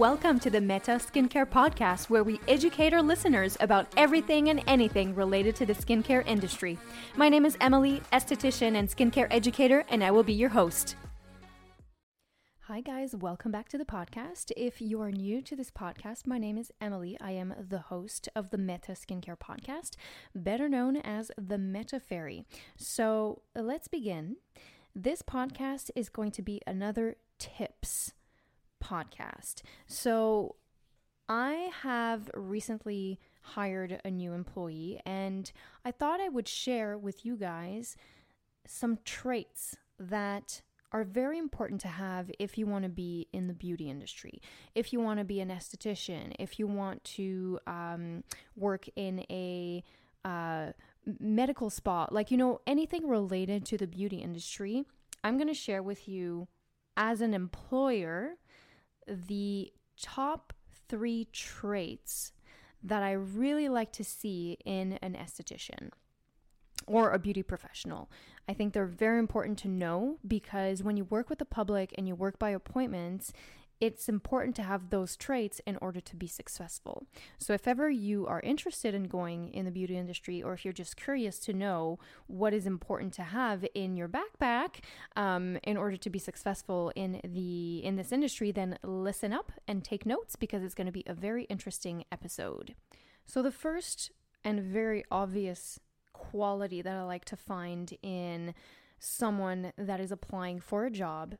Welcome to the Meta Skincare Podcast, where we educate our listeners about everything and anything related to the skincare industry. My name is Emily, esthetician and skincare educator, and I will be your host. Hi, guys, welcome back to the podcast. If you are new to this podcast, my name is Emily. I am the host of the Meta Skincare Podcast, better known as the Meta Fairy. So let's begin. This podcast is going to be another tips podcast. So I have recently hired a new employee, and I thought I would share with you guys some traits that are very important to have if you want to be in the beauty industry, if you want to be an esthetician, if you want to um, work in a uh, medical spa, like, you know, anything related to the beauty industry. I'm going to share with you as an employer the top three traits that I really like to see in an esthetician or a beauty professional. I think they're very important to know because when you work with the public and you work by appointments, it's important to have those traits in order to be successful. So, if ever you are interested in going in the beauty industry, or if you're just curious to know what is important to have in your backpack um, in order to be successful in the in this industry, then listen up and take notes because it's going to be a very interesting episode. So, the first and very obvious quality that I like to find in someone that is applying for a job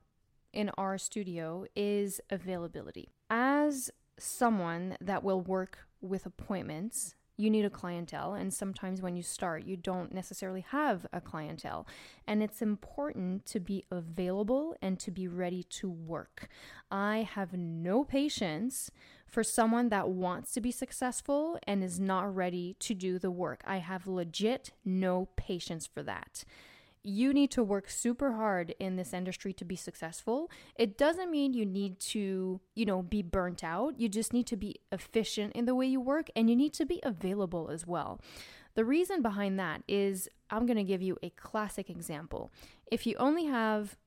in our studio is availability. As someone that will work with appointments, you need a clientele, and sometimes when you start, you don't necessarily have a clientele. And it's important to be available and to be ready to work. I have no patience for someone that wants to be successful and is not ready to do the work. I have legit no patience for that you need to work super hard in this industry to be successful. It doesn't mean you need to, you know, be burnt out. You just need to be efficient in the way you work and you need to be available as well. The reason behind that is I'm going to give you a classic example. If you only have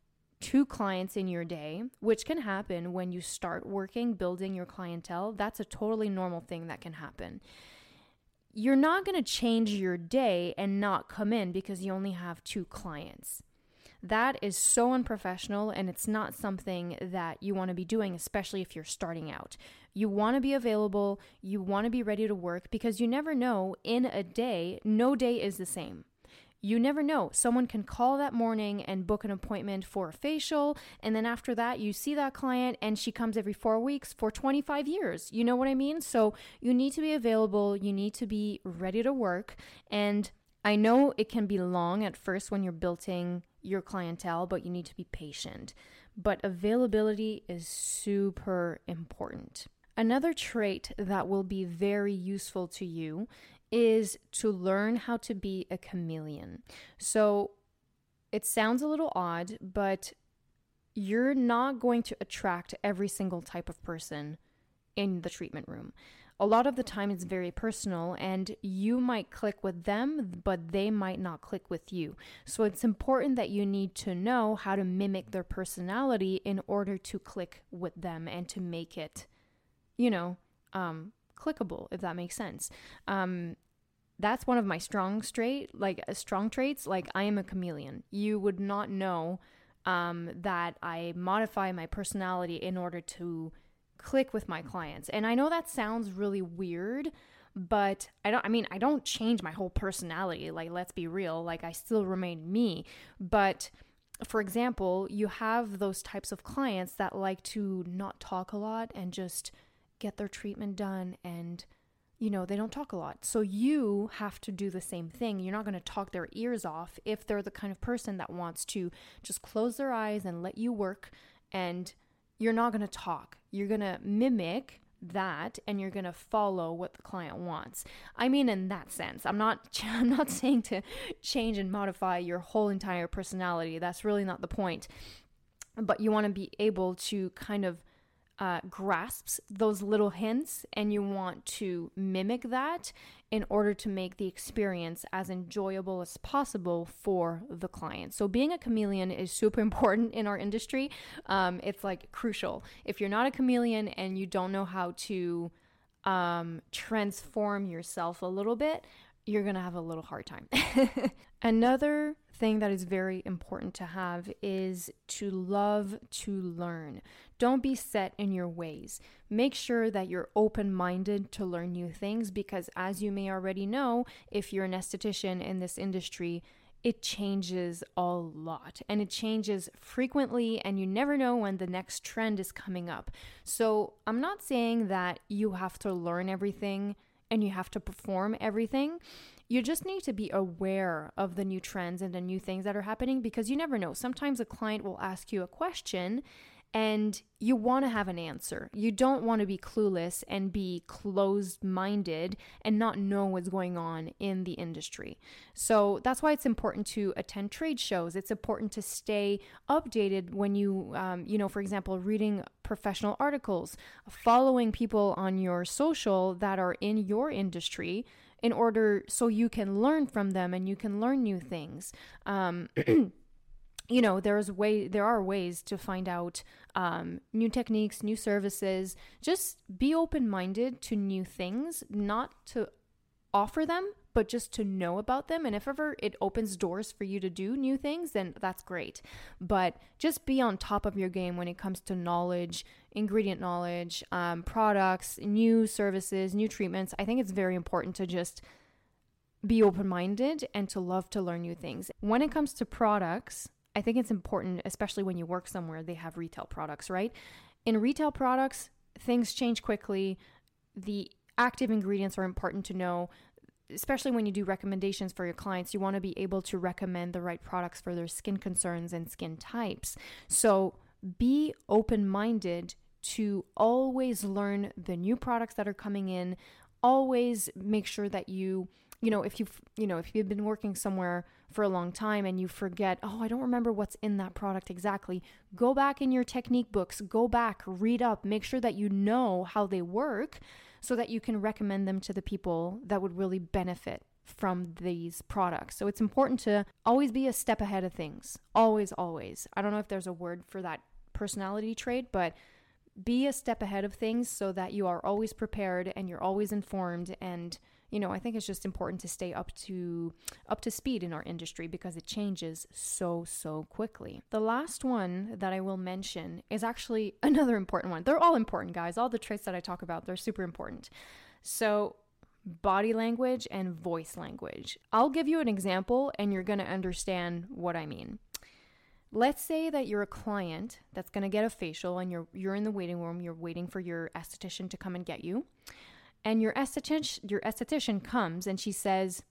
two clients in your day, which can happen when you start working, building your clientele, that's a totally normal thing that can happen you're not going to change your day and not come in because you only have two clients. That is so unprofessional and it's not something that you want to be doing, especially if you're starting out. You want to be available, you want to be ready to work because you never know in a day, no day is the same you never know. Someone can call that morning and book an appointment for a facial. And then after that, you see that client and she comes every four weeks for 25 years. You know what I mean? So you need to be available. You need to be ready to work. And I know it can be long at first when you're building your clientele, but you need to be patient. But availability is super important. Another trait that will be very useful to you is to learn how to be a chameleon. So it sounds a little odd, but you're not going to attract every single type of person in the treatment room. A lot of the time, it's very personal, and you might click with them, but they might not click with you. So, it's important that you need to know how to mimic their personality in order to click with them and to make it, you know, um, clickable, if that makes sense. Um, that's one of my strong straight like uh, strong traits like i am a chameleon. You would not know um, that i modify my personality in order to click with my clients. And i know that sounds really weird but i don't i mean i don't change my whole personality like let's be real like i still remain me. But for example you have those types of clients that like to not talk a lot and just get their treatment done and you know, they don't talk a lot. So you have to do the same thing. You're not going to talk their ears off if they're the kind of person that wants to just close their eyes and let you work and you're not going to talk. You're going to mimic that and you're going to follow what the client wants. I mean in that sense. I'm not I'm not saying to change and modify your whole entire personality. That's really not the point. But you want to be able to kind of uh, grasps those little hints and you want to mimic that in order to make the experience as enjoyable as possible for the client. So, being a chameleon is super important in our industry. Um, it's like crucial. If you're not a chameleon and you don't know how to um, transform yourself a little bit, you're going to have a little hard time. Another thing that is very important to have is to love to learn. Don't be set in your ways. Make sure that you're open minded to learn new things because, as you may already know, if you're an esthetician in this industry, it changes a lot and it changes frequently, and you never know when the next trend is coming up. So, I'm not saying that you have to learn everything and you have to perform everything. You just need to be aware of the new trends and the new things that are happening because you never know. Sometimes a client will ask you a question and you want to have an answer. You don't want to be clueless and be closed minded and not know what's going on in the industry. So that's why it's important to attend trade shows. It's important to stay updated when you, um, you know, for example, reading professional articles, following people on your social that are in your industry in order so you can learn from them and you can learn new things. Um, you know there's way there are ways to find out um, new techniques new services just be open-minded to new things not to offer them but just to know about them. And if ever it opens doors for you to do new things then that's great. But just be on top of your game when it comes to knowledge ingredient knowledge um, products new services new treatments. I think it's very important to just be open-minded and to love to learn new things. When it comes to products I think it's important, especially when you work somewhere, they have retail products, right? In retail products, things change quickly. The active ingredients are important to know, especially when you do recommendations for your clients. You want to be able to recommend the right products for their skin concerns and skin types. So be open minded to always learn the new products that are coming in. Always make sure that you you know, if you've, you know, if you've been working somewhere for a long time and you forget, oh, I don't remember what's in that product exactly, go back in your technique books, go back, read up, make sure that you know how they work so that you can recommend them to the people that would really benefit from these products. So it's important to always be a step ahead of things. Always, always. I don't know if there's a word for that personality trait, but be a step ahead of things so that you are always prepared and you're always informed and you know, I think it's just important to stay up to up to speed in our industry because it changes so so quickly. The last one that I will mention is actually another important one. They're all important, guys. All the traits that I talk about, they're super important. So, body language and voice language. I'll give you an example and you're going to understand what I mean. Let's say that you're a client that's going to get a facial and you're you're in the waiting room, you're waiting for your esthetician to come and get you and your esthetician your esthetician comes and she says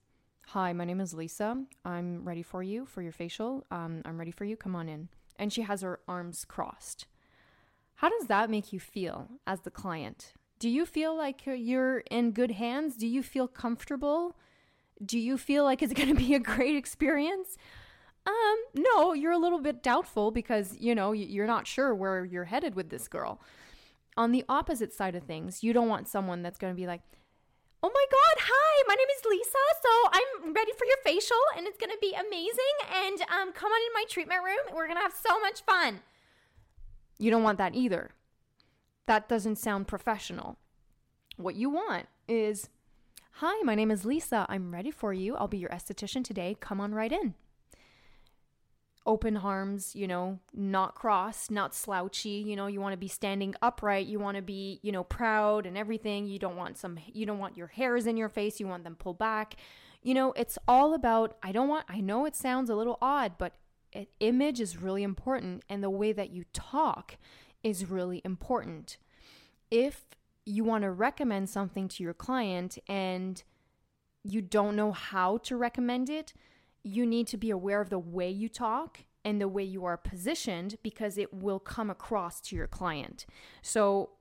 hi my name is lisa. I'm ready for you for your facial. Um, i'm ready for you. Come on in. And she has her arms crossed. How does that make you feel as the client? Do you feel like you're in good hands? Do you feel comfortable? Do you feel like it's going to be a great experience? Um no you're a little bit doubtful because you know you're not sure where you're headed with this girl on the opposite side of things, you don't want someone that's going to be like, Oh my God, hi, my name is Lisa. So I'm ready for your facial and it's going to be amazing. And um, come on in my treatment room. We're going to have so much fun. You don't want that either. That doesn't sound professional. What you want is, Hi, my name is Lisa. I'm ready for you. I'll be your esthetician today. Come on right in open arms, you know, not cross, not slouchy, you know, you want to be standing upright, you want to be, you know, proud and everything. You don't want some you don't want your hairs in your face, you want them pulled back. You know, it's all about I don't want I know it sounds a little odd, but image is really important and the way that you talk is really important. If you want to recommend something to your client and you don't know how to recommend it, you need to be aware of the way you talk and the way you are positioned because it will come across to your client. So,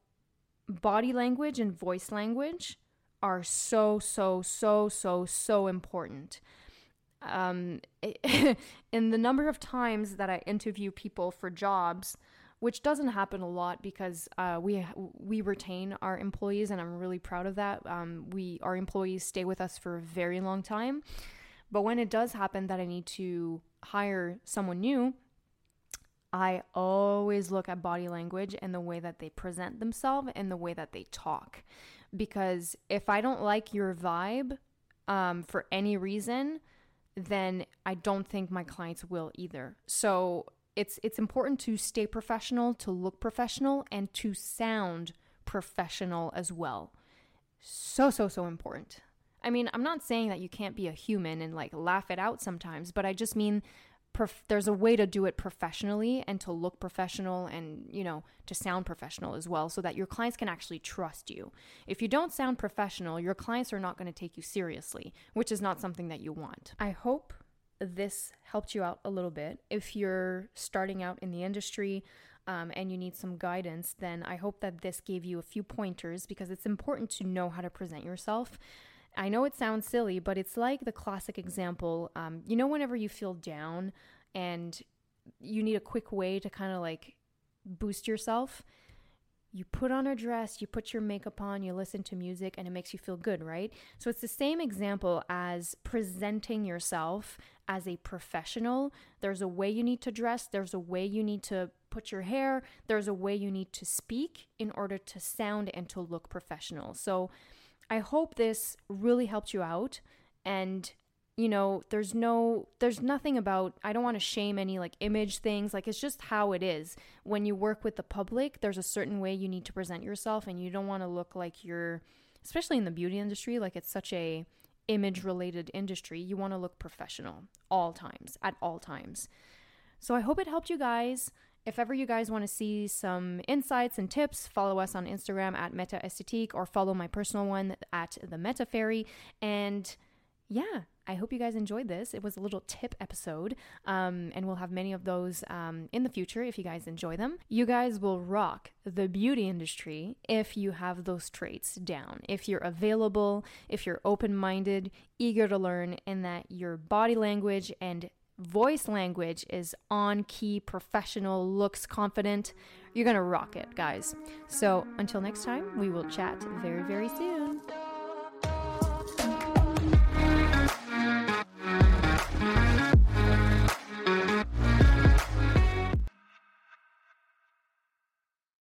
body language and voice language are so, so, so, so, so important. Um, in the number of times that I interview people for jobs, which doesn't happen a lot because uh, we we retain our employees, and I'm really proud of that. Um, we our employees stay with us for a very long time, but when it does happen that I need to hire someone new, I always look at body language and the way that they present themselves and the way that they talk, because if I don't like your vibe um, for any reason, then I don't think my clients will either. So it's it's important to stay professional, to look professional and to sound professional as well. So so so important. I mean, I'm not saying that you can't be a human and like laugh it out sometimes, but I just mean prof- there's a way to do it professionally and to look professional and, you know, to sound professional as well so that your clients can actually trust you. If you don't sound professional, your clients are not going to take you seriously, which is not something that you want. I hope this helped you out a little bit. If you're starting out in the industry um, and you need some guidance, then I hope that this gave you a few pointers because it's important to know how to present yourself. I know it sounds silly, but it's like the classic example. Um, you know, whenever you feel down and you need a quick way to kind of like boost yourself, you put on a dress, you put your makeup on, you listen to music, and it makes you feel good, right? So it's the same example as presenting yourself as a professional. There's a way you need to dress, there's a way you need to put your hair, there's a way you need to speak in order to sound and to look professional. So I hope this really helped you out and you know there's no there's nothing about i don't want to shame any like image things like it's just how it is. When you work with the public there's a certain way you need to present yourself and you don't want to look like you're especially in the beauty industry like it's such a image related industry you want to look professional all times at all times. So i hope it helped you guys if ever you guys want to see some insights and tips, follow us on Instagram at Meta Esthétique or follow my personal one at the Meta Fairy. And yeah, I hope you guys enjoyed this. It was a little tip episode, um, and we'll have many of those um, in the future if you guys enjoy them. You guys will rock the beauty industry if you have those traits down. If you're available, if you're open minded, eager to learn, and that your body language and voice language is on key, professional, looks confident, you're gonna rock it, guys. So until next time, we will chat very, very soon.